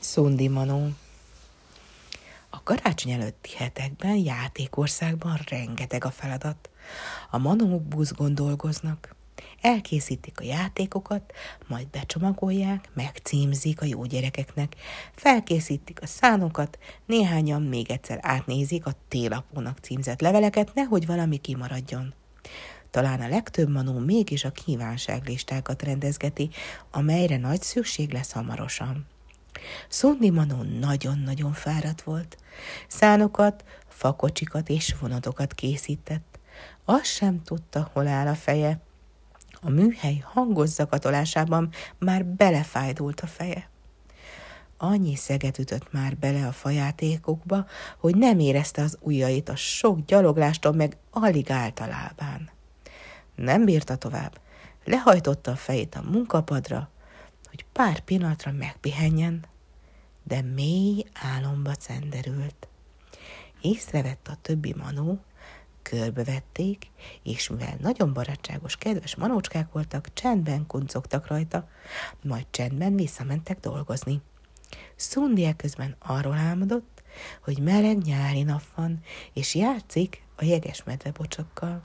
Szundi Manó A karácsony előtti hetekben játékországban rengeteg a feladat. A manók buzgon dolgoznak. Elkészítik a játékokat, majd becsomagolják, megcímzik a jó gyerekeknek, felkészítik a szánokat, néhányan még egyszer átnézik a télapónak címzett leveleket, nehogy valami kimaradjon. Talán a legtöbb manó mégis a kívánságlistákat rendezgeti, amelyre nagy szükség lesz hamarosan. Szundi Manó nagyon-nagyon fáradt volt. Szánokat, fakocsikat és vonatokat készített. Azt sem tudta, hol áll a feje. A műhely hangos zakatolásában már belefájdult a feje. Annyi szeget ütött már bele a fajátékokba, hogy nem érezte az ujjait a sok gyaloglástól, meg alig állt a lábán. Nem bírta tovább. Lehajtotta a fejét a munkapadra, hogy pár pillanatra megpihenjen, de mély álomba cenderült. Észrevette a többi manó, körbevették, és mivel nagyon barátságos, kedves manócskák voltak, csendben kuncogtak rajta, majd csendben visszamentek dolgozni. Szundi közben arról álmodott, hogy meleg nyári nap van, és játszik a jeges medvebocsokkal.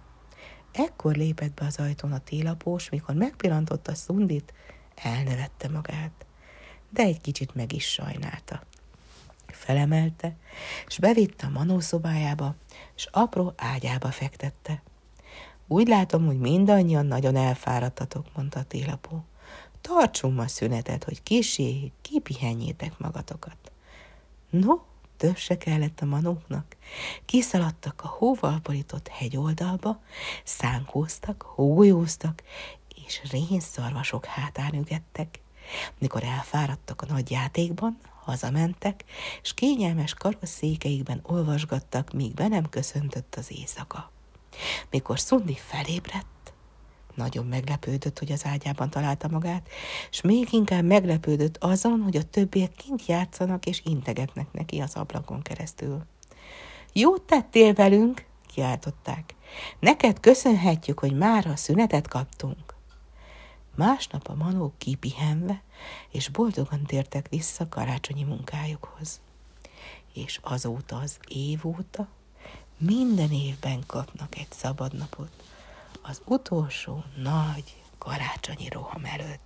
Ekkor lépett be az ajtón a télapós, mikor megpillantotta Szundit, elnevette magát, de egy kicsit meg is sajnálta. Felemelte, és bevitte a manó szobájába, és apró ágyába fektette. Úgy látom, hogy mindannyian nagyon elfáradtatok, mondta télapó. Tartsunk ma szünetet, hogy kisé kipihenjétek magatokat. No, több kellett a manóknak. Kiszaladtak a hóval borított hegyoldalba, szánkóztak, hógolyóztak, és rénszarvasok hátán ügettek. Mikor elfáradtak a nagy játékban, hazamentek, és kényelmes karosszékeikben olvasgattak, míg be nem köszöntött az éjszaka. Mikor Szundi felébredt, nagyon meglepődött, hogy az ágyában találta magát, és még inkább meglepődött azon, hogy a többiek kint játszanak és integetnek neki az ablakon keresztül. Jót tettél velünk, kiáltották. Neked köszönhetjük, hogy már a szünetet kaptunk. Másnap a manók kipihenve, és boldogan tértek vissza karácsonyi munkájukhoz. És azóta az év óta minden évben kapnak egy szabadnapot, az utolsó nagy karácsonyi roham előtt.